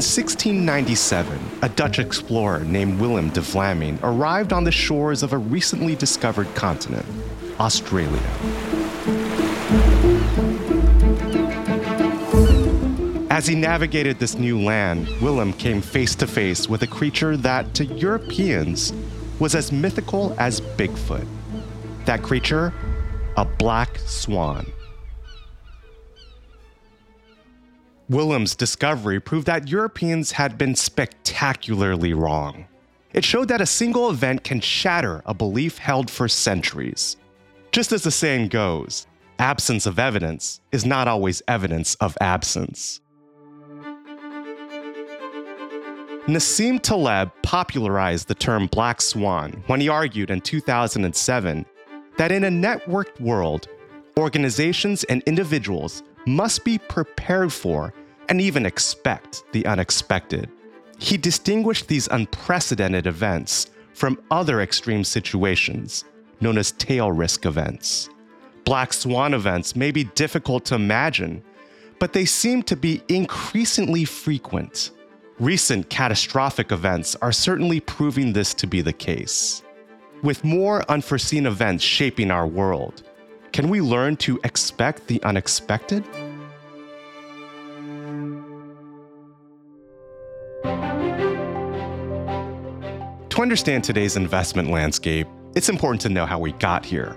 In 1697, a Dutch explorer named Willem de Vlaming arrived on the shores of a recently discovered continent, Australia. As he navigated this new land, Willem came face to face with a creature that, to Europeans, was as mythical as Bigfoot. That creature? A black swan. Willem's discovery proved that Europeans had been spectacularly wrong. It showed that a single event can shatter a belief held for centuries. Just as the saying goes, absence of evidence is not always evidence of absence. Nassim Taleb popularized the term black swan when he argued in 2007 that in a networked world, organizations and individuals must be prepared for and even expect the unexpected. He distinguished these unprecedented events from other extreme situations, known as tail risk events. Black swan events may be difficult to imagine, but they seem to be increasingly frequent. Recent catastrophic events are certainly proving this to be the case. With more unforeseen events shaping our world, can we learn to expect the unexpected? To understand today's investment landscape, it's important to know how we got here.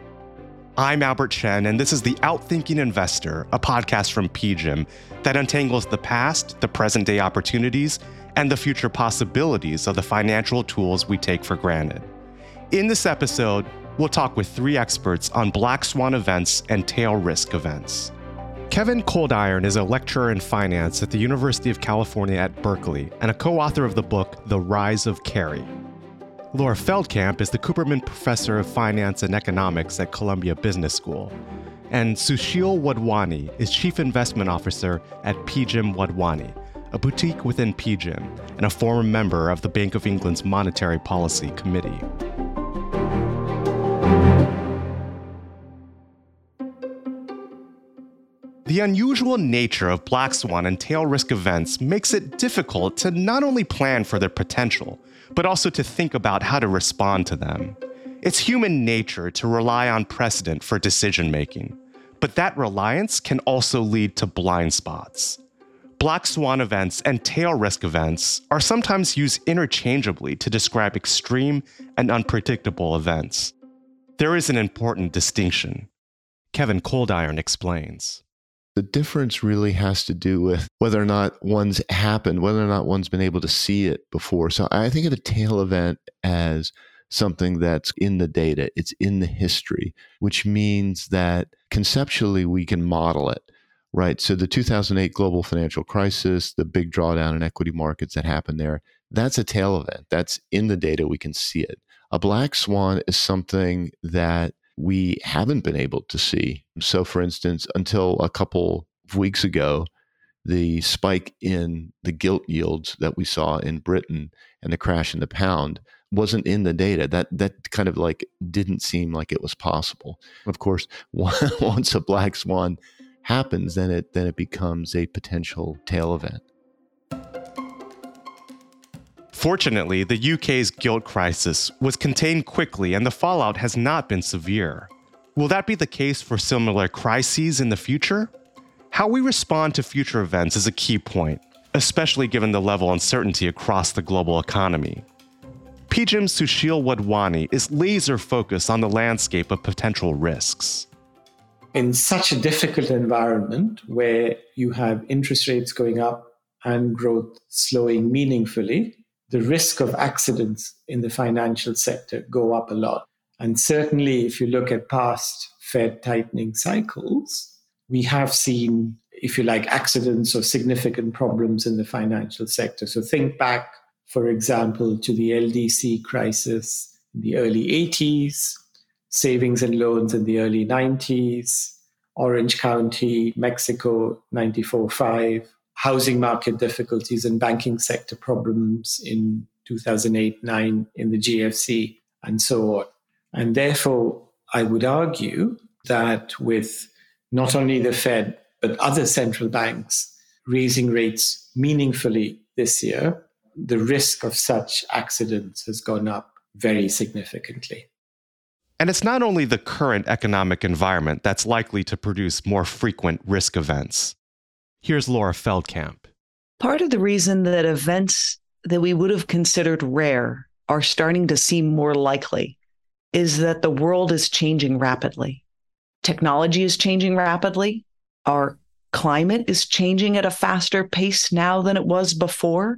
I'm Albert Chen, and this is The Outthinking Investor, a podcast from PGIM that untangles the past, the present day opportunities, and the future possibilities of the financial tools we take for granted. In this episode, we'll talk with three experts on black swan events and tail risk events. Kevin Coldiron is a lecturer in finance at the University of California at Berkeley and a co author of the book The Rise of Carry Laura Veldkamp is the Cooperman Professor of Finance and Economics at Columbia Business School. And Sushil Wadhwani is Chief Investment Officer at PGIM Wadhwani, a boutique within PGIM, and a former member of the Bank of England's Monetary Policy Committee. The unusual nature of black swan and tail risk events makes it difficult to not only plan for their potential, but also to think about how to respond to them. It's human nature to rely on precedent for decision making, but that reliance can also lead to blind spots. Black swan events and tail risk events are sometimes used interchangeably to describe extreme and unpredictable events. There is an important distinction. Kevin Coldiron explains. The difference really has to do with whether or not one's happened, whether or not one's been able to see it before. So I think of a tail event as something that's in the data, it's in the history, which means that conceptually we can model it, right? So the 2008 global financial crisis, the big drawdown in equity markets that happened there, that's a tail event. That's in the data, we can see it. A black swan is something that we haven't been able to see. So, for instance, until a couple of weeks ago, the spike in the gilt yields that we saw in Britain and the crash in the pound wasn't in the data. That that kind of like didn't seem like it was possible. Of course, once a black swan happens, then it then it becomes a potential tail event. Fortunately, the UK's gilt crisis was contained quickly and the fallout has not been severe. Will that be the case for similar crises in the future? How we respond to future events is a key point, especially given the level of uncertainty across the global economy. PGIM's Sushil Wadhwani is laser focused on the landscape of potential risks. In such a difficult environment where you have interest rates going up and growth slowing meaningfully, the risk of accidents in the financial sector go up a lot. And certainly, if you look at past Fed tightening cycles, we have seen, if you like, accidents or significant problems in the financial sector. So think back, for example, to the LDC crisis in the early 80s, savings and loans in the early 90s, Orange County, Mexico, 94 5, housing market difficulties and banking sector problems in 2008 9 in the GFC, and so on. And therefore, I would argue that with not only the Fed, but other central banks raising rates meaningfully this year, the risk of such accidents has gone up very significantly. And it's not only the current economic environment that's likely to produce more frequent risk events. Here's Laura Veldkamp. Part of the reason that events that we would have considered rare are starting to seem more likely is that the world is changing rapidly. Technology is changing rapidly. Our climate is changing at a faster pace now than it was before.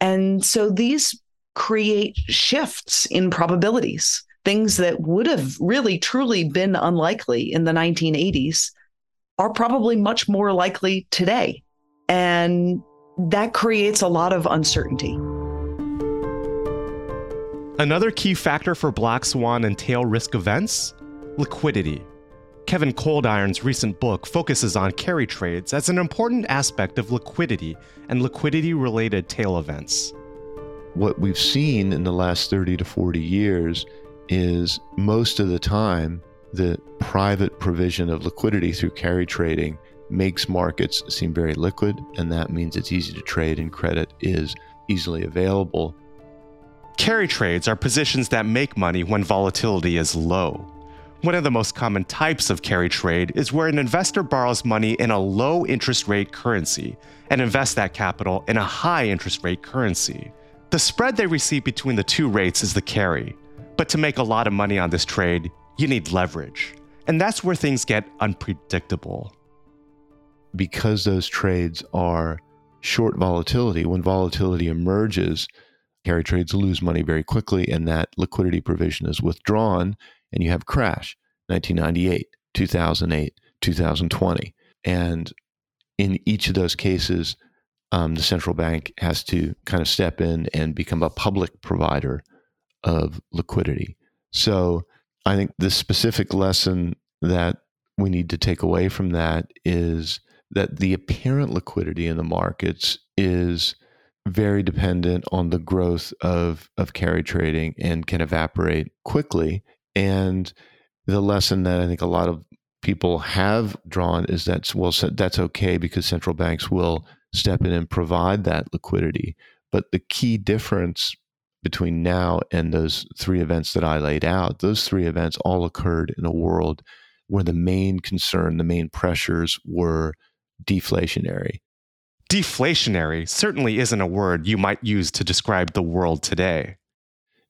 And so these create shifts in probabilities. Things that would have really truly been unlikely in the 1980s are probably much more likely today. And that creates a lot of uncertainty. Another key factor for black swan and tail risk events liquidity. Kevin Coldiron's recent book focuses on carry trades as an important aspect of liquidity and liquidity related tail events. What we've seen in the last 30 to 40 years is most of the time the private provision of liquidity through carry trading makes markets seem very liquid, and that means it's easy to trade and credit is easily available. Carry trades are positions that make money when volatility is low. One of the most common types of carry trade is where an investor borrows money in a low interest rate currency and invests that capital in a high interest rate currency. The spread they receive between the two rates is the carry. But to make a lot of money on this trade, you need leverage. And that's where things get unpredictable. Because those trades are short volatility, when volatility emerges, carry trades lose money very quickly, and that liquidity provision is withdrawn, and you have crash 1998, 2008, 2020. And in each of those cases, um, the central bank has to kind of step in and become a public provider of liquidity. So I think the specific lesson that we need to take away from that is that the apparent liquidity in the markets is very dependent on the growth of of carry trading and can evaporate quickly. And the lesson that I think a lot of people have drawn is that well that's okay because central banks will step in and provide that liquidity. But the key difference between now and those three events that I laid out, those three events all occurred in a world where the main concern, the main pressures were deflationary. Deflationary certainly isn't a word you might use to describe the world today.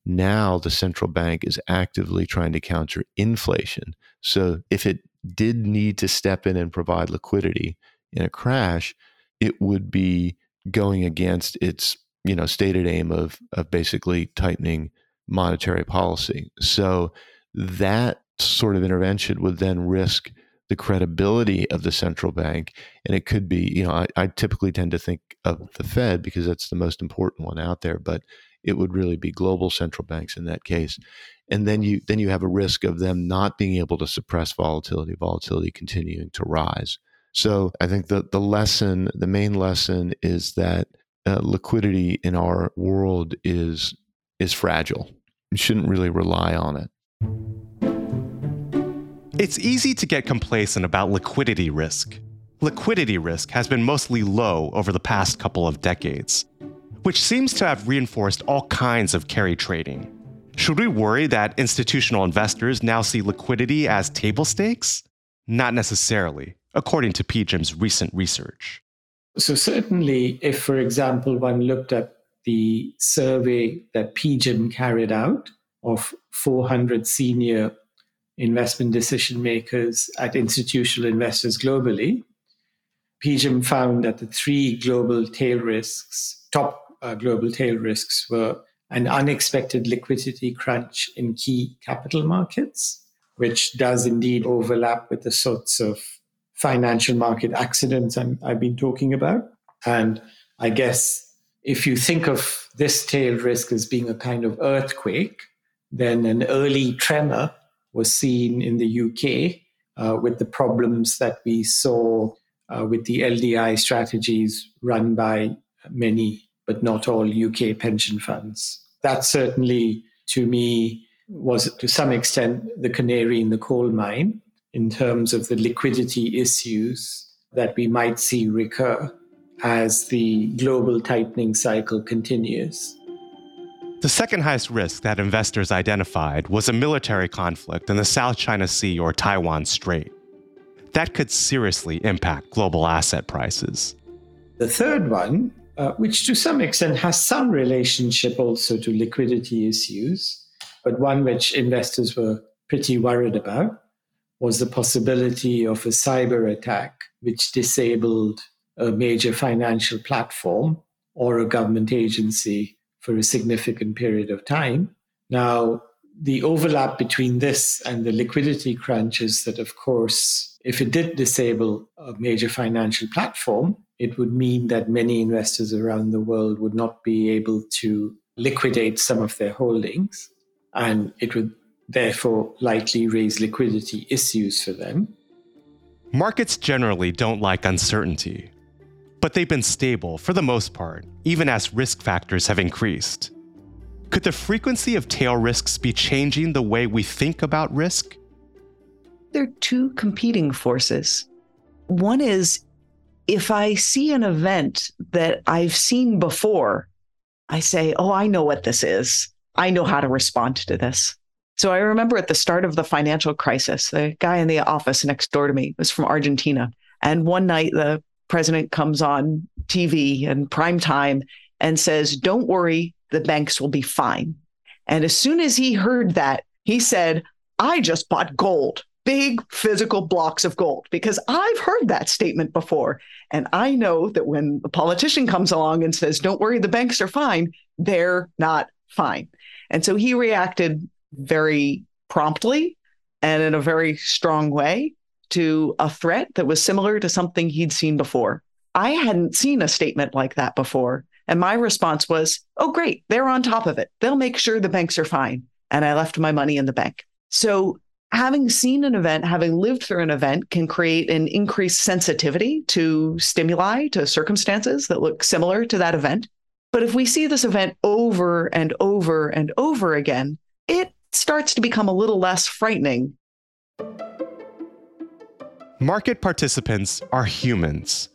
Now, the central bank is actively trying to counter inflation. So, if it did need to step in and provide liquidity in a crash, it would be going against its you know stated aim of of basically tightening monetary policy. So that sort of intervention would then risk the credibility of the central bank. And it could be, you know, I, I, typically tend to think of the Fed because that's the most important one out there, but it would really be global central banks in that case. And then you then you have a risk of them not being able to suppress volatility, volatility continuing to rise. So I think the the lesson, the main lesson is that uh, liquidity in our world is is fragile. You shouldn't really rely on it. It's easy to get complacent about liquidity risk. Liquidity risk has been mostly low over the past couple of decades, which seems to have reinforced all kinds of carry trading. Should we worry that institutional investors now see liquidity as table stakes? Not necessarily, according to PGIM's recent research. So, certainly, if, for example, one looked at the survey that PGIM carried out of 400 senior investment decision makers at institutional investors globally, PGIM found that the three global tail risks, top uh, global tail risks, were an unexpected liquidity crunch in key capital markets, which does indeed overlap with the sorts of financial market accidents i have been talking about. And I guess if you think of this tail risk as being a kind of earthquake, then an early tremor was seen in the UK uh, with the problems that we saw uh, with the LDI strategies run by many, but not all UK pension funds. That certainly, to me, was to some extent the canary in the coal mine in terms of the liquidity issues that we might see recur as the global tightening cycle continues. The second highest risk that investors identified was a military conflict in the South China Sea or Taiwan Strait. That could seriously impact global asset prices. The third one, uh, which to some extent has some relationship also to liquidity issues, but one which investors were pretty worried about, was the possibility of a cyber attack which disabled a major financial platform or a government agency for a significant period of time. Now, the overlap between this and the liquidity crunch is that, of course, if it did disable a major financial platform, it would mean that many investors around the world would not be able to liquidate some of their holdings. And it would therefore likely raise liquidity issues for them. Markets generally don't like uncertainty, but they've been stable for the most part, even as risk factors have increased. Could the frequency of tail risks be changing the way we think about risk? There are two competing forces. One is if I see an event that I've seen before, I say, Oh, I know what this is. I know how to respond to this. So I remember at the start of the financial crisis, the guy in the office next door to me was from Argentina. And one night the president comes on TV and prime time and says, Don't worry, the banks will be fine. And as soon as he heard that, he said, I just bought gold, big physical blocks of gold, because I've heard that statement before. And I know that when a politician comes along and says, Don't worry, the banks are fine, they're not fine. And so he reacted very promptly and in a very strong way to a threat that was similar to something he'd seen before. I hadn't seen a statement like that before. And my response was, oh, great, they're on top of it. They'll make sure the banks are fine. And I left my money in the bank. So, having seen an event, having lived through an event, can create an increased sensitivity to stimuli, to circumstances that look similar to that event. But if we see this event over and over and over again, it starts to become a little less frightening. Market participants are humans.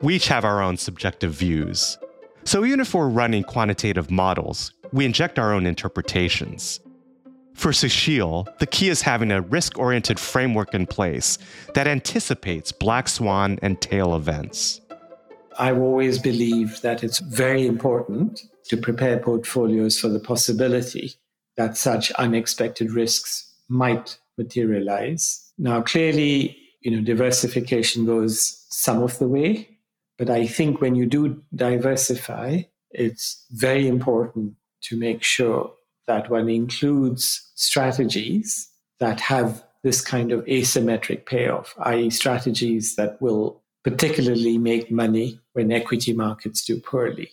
We each have our own subjective views. So even if we're running quantitative models, we inject our own interpretations. For Sushil, the key is having a risk oriented framework in place that anticipates black swan and tail events. I've always believed that it's very important to prepare portfolios for the possibility that such unexpected risks might materialize. Now, clearly, you know, diversification goes some of the way, but I think when you do diversify, it's very important to make sure that one includes strategies that have this kind of asymmetric payoff, i.e., strategies that will particularly make money when equity markets do poorly.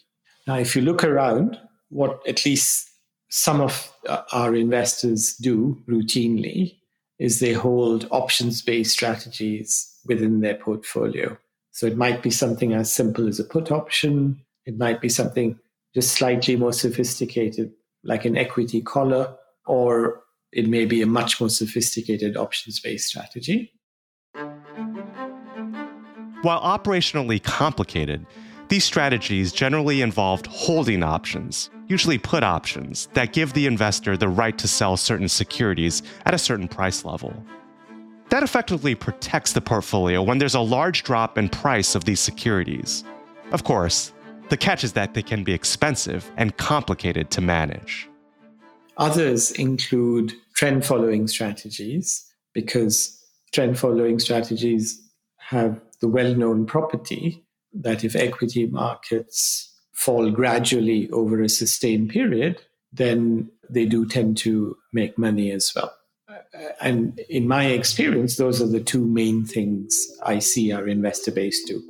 Now, if you look around, what at least some of uh, our investors do routinely is they hold options based strategies within their portfolio. So it might be something as simple as a put option, it might be something just slightly more sophisticated, like an equity collar, or it may be a much more sophisticated options based strategy. While operationally complicated, these strategies generally involved holding options, usually put options, that give the investor the right to sell certain securities at a certain price level. That effectively protects the portfolio when there's a large drop in price of these securities. Of course, the catch is that they can be expensive and complicated to manage. Others include trend following strategies because trend following strategies have the well known property that if equity markets fall gradually over a sustained period, then they do tend to make money as well. Uh, and in my experience, those are the two main things I see our investor base do.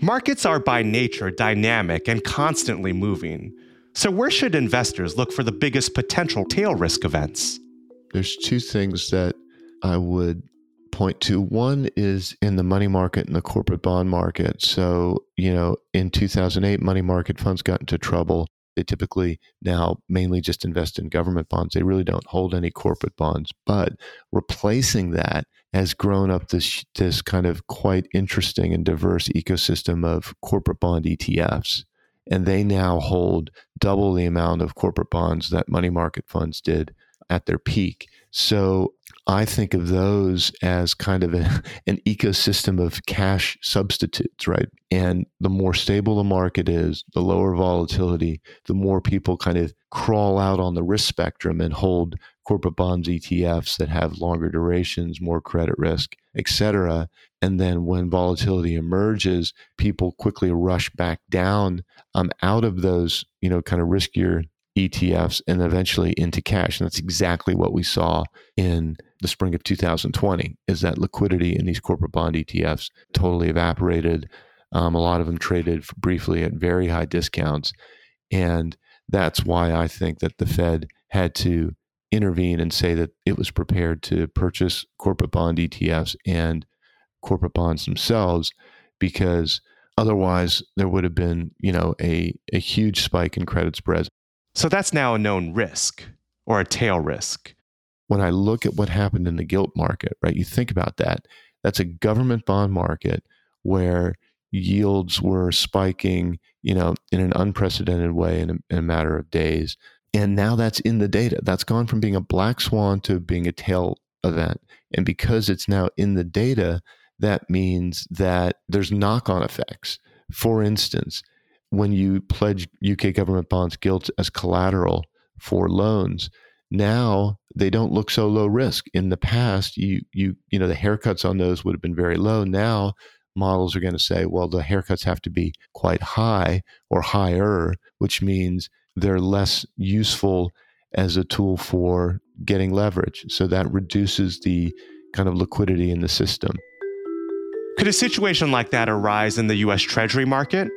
Markets are by nature dynamic and constantly moving. So, where should investors look for the biggest potential tail risk events? There's two things that I would point to. One is in the money market and the corporate bond market. So, you know, in 2008, money market funds got into trouble. They typically now mainly just invest in government bonds. They really don't hold any corporate bonds. But replacing that has grown up this this kind of quite interesting and diverse ecosystem of corporate bond ETFs. And they now hold double the amount of corporate bonds that money market funds did at their peak. So I think of those as kind of a, an ecosystem of cash substitutes, right? And the more stable the market is, the lower volatility, the more people kind of crawl out on the risk spectrum and hold corporate bonds ETFs that have longer durations, more credit risk, et cetera. And then when volatility emerges, people quickly rush back down um, out of those, you know, kind of riskier ETFs and eventually into cash. And that's exactly what we saw in the spring of 2020 is that liquidity in these corporate bond ETFs totally evaporated. Um, a lot of them traded briefly at very high discounts. And that's why I think that the Fed had to intervene and say that it was prepared to purchase corporate bond ETFs and corporate bonds themselves because otherwise there would have been, you know, a, a huge spike in credit spreads. So that's now a known risk or a tail risk. When I look at what happened in the gilt market, right, you think about that. That's a government bond market where yields were spiking, you know, in an unprecedented way in a, in a matter of days. And now that's in the data. That's gone from being a black swan to being a tail event. And because it's now in the data, that means that there's knock on effects. For instance, when you pledge UK government bonds gilt as collateral for loans, now they don't look so low risk. In the past, you you you know the haircuts on those would have been very low. Now models are going to say, well, the haircuts have to be quite high or higher, which means they're less useful as a tool for getting leverage. So that reduces the kind of liquidity in the system. Could a situation like that arise in the US Treasury market?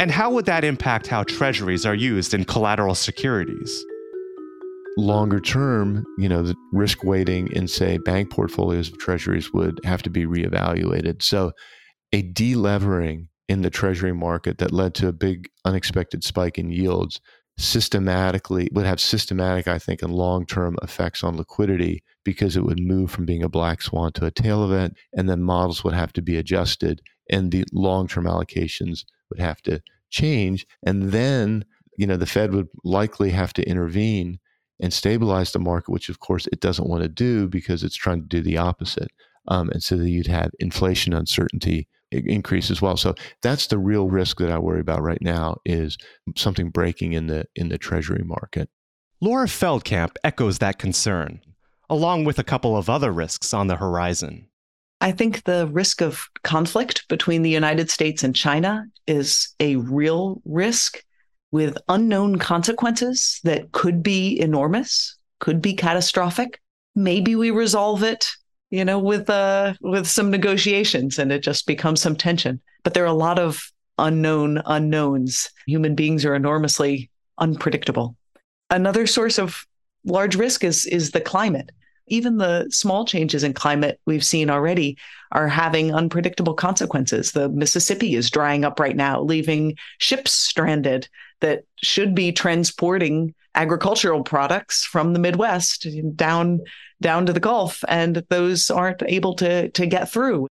And how would that impact how treasuries are used in collateral securities? Longer term, you know, the risk weighting in, say, bank portfolios of treasuries would have to be reevaluated. So, a delevering in the treasury market that led to a big unexpected spike in yields systematically would have systematic, I think, and long term effects on liquidity because it would move from being a black swan to a tail event, and then models would have to be adjusted, and the long term allocations would have to change, and then you know the Fed would likely have to intervene and stabilize the market, which of course it doesn't want to do because it's trying to do the opposite. Um, and so that you'd have inflation uncertainty increase as well. So that's the real risk that I worry about right now is something breaking in the in the treasury market. Laura Veldkamp echoes that concern, along with a couple of other risks on the horizon. I think the risk of conflict between the United States and China is a real risk with unknown consequences that could be enormous, could be catastrophic. Maybe we resolve it you know, with uh with some negotiations and it just becomes some tension. But there are a lot of unknown unknowns. Human beings are enormously unpredictable. Another source of large risk is is the climate. Even the small changes in climate we've seen already are having unpredictable consequences. The Mississippi is drying up right now, leaving ships stranded that should be transporting agricultural products from the Midwest down down to the Gulf, and those aren't able to to get through.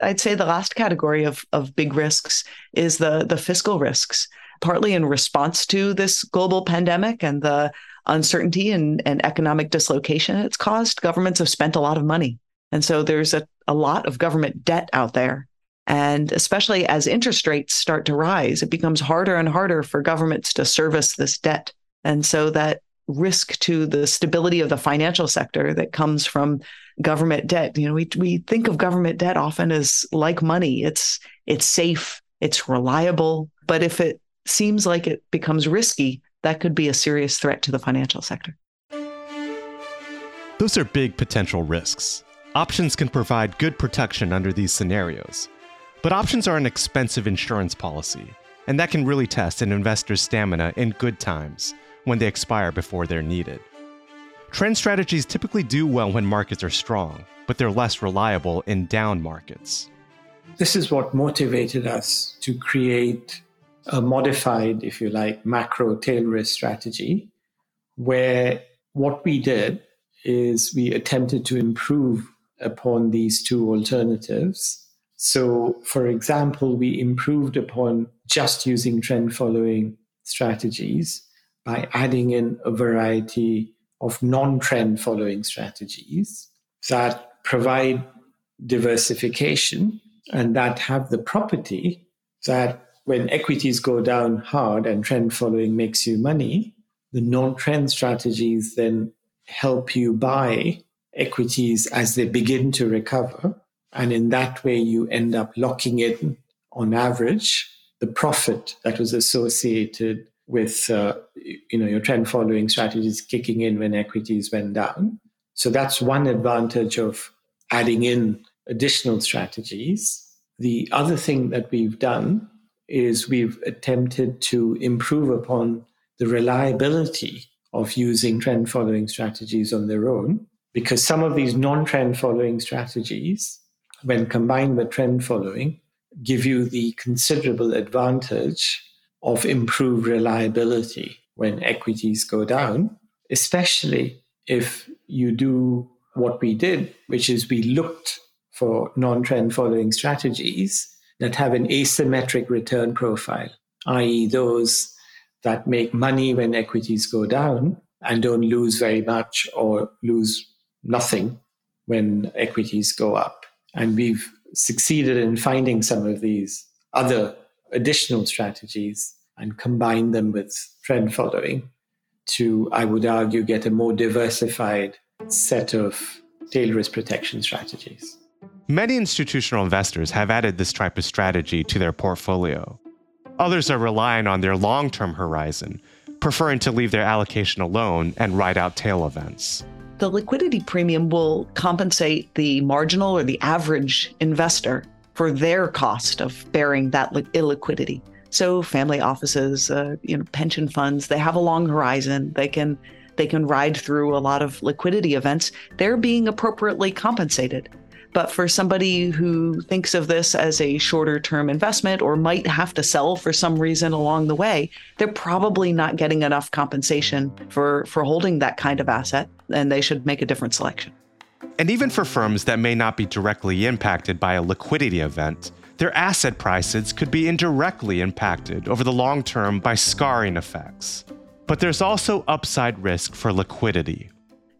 I'd say the last category of of big risks is the the fiscal risks, partly in response to this global pandemic and the uncertainty and, and economic dislocation it's caused. Governments have spent a lot of money. And so there's a, a lot of government debt out there. And especially as interest rates start to rise, it becomes harder and harder for governments to service this debt. And so that risk to the stability of the financial sector that comes from government debt. You know, we we think of government debt often as like money. It's it's safe, it's reliable, but if it seems like it becomes risky, that could be a serious threat to the financial sector. Those are big potential risks. Options can provide good protection under these scenarios. But options are an expensive insurance policy, and that can really test an investor's stamina in good times when they expire before they're needed. Trend strategies typically do well when markets are strong, but they're less reliable in down markets. This is what motivated us to create a modified, if you like, macro tail risk strategy, where what we did is we attempted to improve upon these two alternatives. So, for example, we improved upon just using trend following strategies by adding in a variety of non trend following strategies that provide diversification and that have the property that when equities go down hard and trend following makes you money, the non trend strategies then help you buy equities as they begin to recover. And in that way, you end up locking in, on average, the profit that was associated with uh, you know your trend following strategies kicking in when equities went down. So that's one advantage of adding in additional strategies. The other thing that we've done is we've attempted to improve upon the reliability of using trend following strategies on their own, because some of these non trend following strategies, when combined with trend following, give you the considerable advantage of improved reliability when equities go down, especially if you do what we did, which is we looked for non trend following strategies that have an asymmetric return profile, i.e., those that make money when equities go down and don't lose very much or lose nothing when equities go up. And we've succeeded in finding some of these other additional strategies and combine them with trend following to, I would argue, get a more diversified set of tail risk protection strategies. Many institutional investors have added this type of strategy to their portfolio. Others are relying on their long term horizon, preferring to leave their allocation alone and ride out tail events. The liquidity premium will compensate the marginal or the average investor for their cost of bearing that illiquidity. So family offices, uh, you know, pension funds, they have a long horizon. They can they can ride through a lot of liquidity events. They're being appropriately compensated. But for somebody who thinks of this as a shorter term investment or might have to sell for some reason along the way, they're probably not getting enough compensation for, for holding that kind of asset, and they should make a different selection. And even for firms that may not be directly impacted by a liquidity event, their asset prices could be indirectly impacted over the long term by scarring effects. But there's also upside risk for liquidity.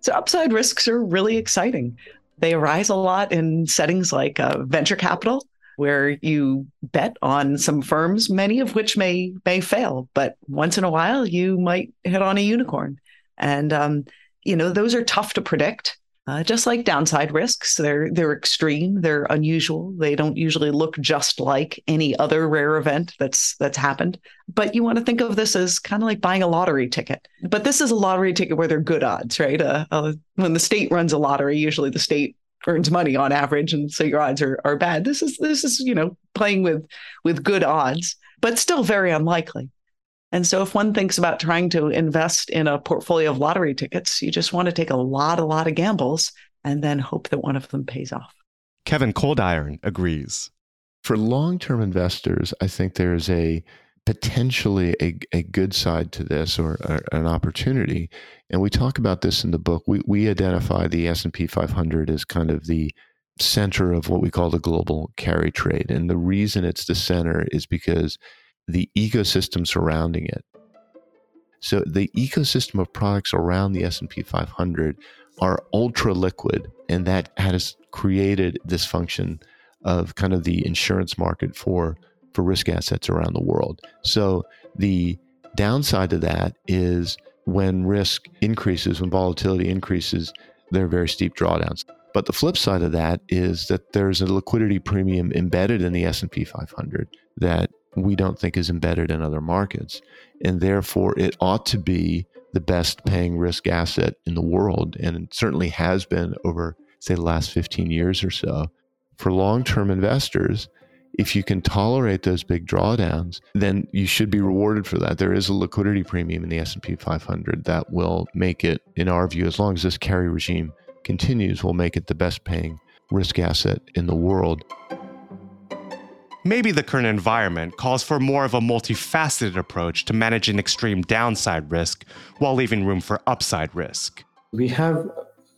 So, upside risks are really exciting. They arise a lot in settings like uh, venture capital, where you bet on some firms, many of which may may fail, but once in a while you might hit on a unicorn, and um, you know those are tough to predict. Uh, just like downside risks, they're they're extreme, they're unusual. They don't usually look just like any other rare event that's that's happened. But you want to think of this as kind of like buying a lottery ticket. But this is a lottery ticket where they're good odds, right? Uh, uh, when the state runs a lottery, usually the state earns money on average, and so your odds are are bad. This is this is you know playing with with good odds, but still very unlikely. And so, if one thinks about trying to invest in a portfolio of lottery tickets, you just want to take a lot, a lot of gambles and then hope that one of them pays off. Kevin Coldiron agrees. For long term investors, I think there's a potentially a, a good side to this or, or, an opportunity. And we talk about this in the book. We, we identify the S&P 500 as kind of the center of what we call the global carry trade. And the reason it's the center is because the ecosystem surrounding it. So the ecosystem of products around the S&P 500 are ultra liquid and that has created this function of kind of the insurance market for for risk assets around the world. So the downside to that is when risk increases, when volatility increases, there are very steep drawdowns. But the flip side of that is that there's a liquidity premium embedded in the S&P 500 that we don't think is embedded in other markets. And therefore, it ought to be the best paying risk asset in the world. And it certainly has been over, say, the last 15 years or so. For long term investors, if you can tolerate those big drawdowns, then you should be rewarded for that. There is a liquidity premium in the S&P 500 that will make it, in our view, as long as this carry regime continues, will make it the best paying risk asset in the world. Maybe the current environment calls for more of a multifaceted approach to managing extreme downside risk while leaving room for upside risk. We have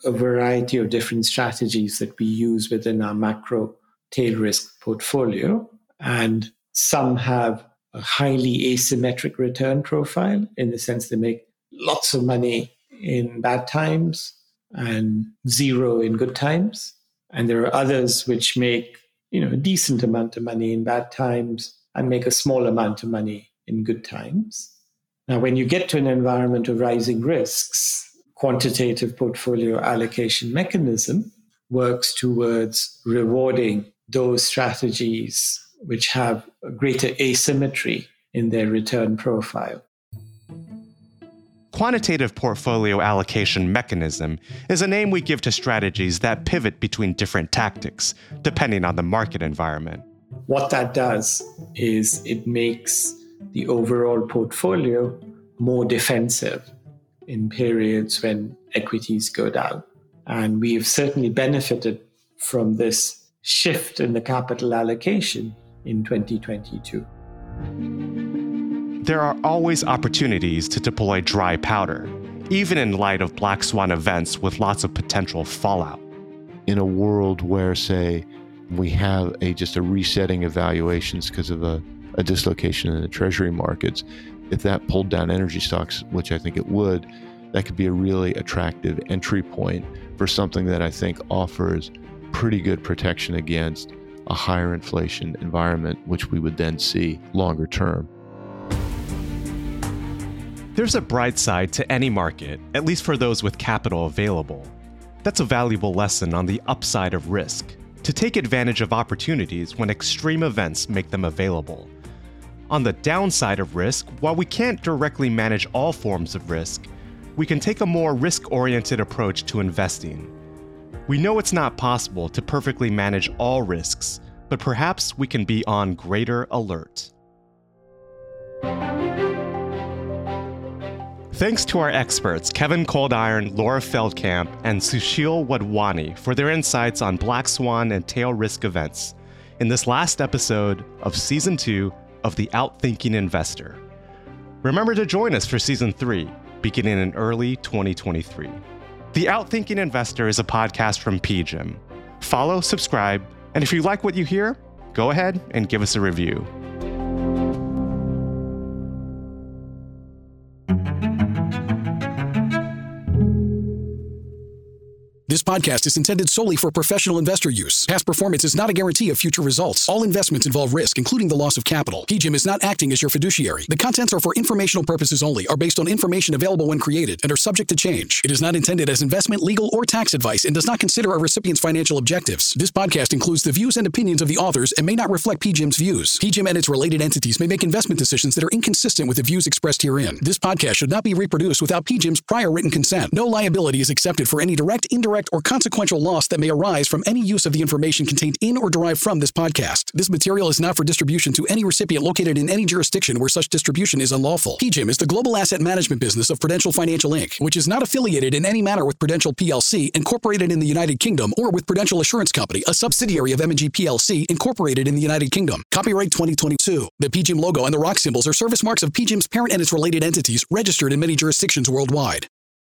a variety of different strategies that we use within our macro tail risk portfolio, and some have a highly asymmetric return profile in the sense they make lots of money in bad times and zero in good times. And there are others which make you know, a decent amount of money in bad times and make a small amount of money in good times. Now, when you get to an environment of rising risks, quantitative portfolio allocation mechanism works towards rewarding those strategies which have greater asymmetry in their return profile. Quantitative portfolio allocation mechanism is a name we give to strategies that pivot between different tactics, depending on the market environment. What that does is it makes the overall portfolio more defensive in periods when equities go down. And we've certainly benefited from this shift in the capital allocation in 2022 there are always opportunities to deploy dry powder, even in light of black swan events with lots of potential fallout. In a world where, say, we have a just a resetting of valuations because of a, a dislocation in the treasury markets, if that pulled down energy stocks, which I think it would, that could be a really attractive entry point for something that I think offers pretty good protection against a higher inflation environment, which we would then see longer term. There's a bright side to any market, at least for those with capital available. That's a valuable lesson on the upside of risk to take advantage of opportunities when extreme events make them available. On the downside of risk, while we can't directly manage all forms of risk, we can take a more risk oriented approach to investing. We know it's not possible to perfectly manage all risks, but perhaps we can be on greater alert. Thanks to our experts, Kevin Coldiron, Laura Veldkamp, and Sushil Wadhwani, for their insights on black swan and tail risk events in this last episode of Season 2 of The Outthinking Investor. Remember to join us for Season 3, beginning in early 2023. The Outthinking Investor is a podcast from PGIM. Follow, subscribe, and if you like what you hear, go ahead and give us a review. This podcast is intended solely for professional investor use. Past performance is not a guarantee of future results. All investments involve risk, including the loss of capital. PGIM is not acting as your fiduciary. The contents are for informational purposes only, are based on information available when created, and are subject to change. It is not intended as investment, legal, or tax advice and does not consider a recipient's financial objectives. This podcast includes the views and opinions of the authors and may not reflect PGIM's views. PGIM and its related entities may make investment decisions that are inconsistent with the views expressed herein. This podcast should not be reproduced without PGIM's prior written consent. No liability is accepted for any direct, indirect, or consequential loss that may arise from any use of the information contained in or derived from this podcast. This material is not for distribution to any recipient located in any jurisdiction where such distribution is unlawful. PGIM is the global asset management business of Prudential Financial Inc., which is not affiliated in any manner with Prudential PLC, incorporated in the United Kingdom, or with Prudential Assurance Company, a subsidiary of M&G PLC, incorporated in the United Kingdom. Copyright 2022. The PGIM logo and the rock symbols are service marks of PGIM's parent and its related entities registered in many jurisdictions worldwide.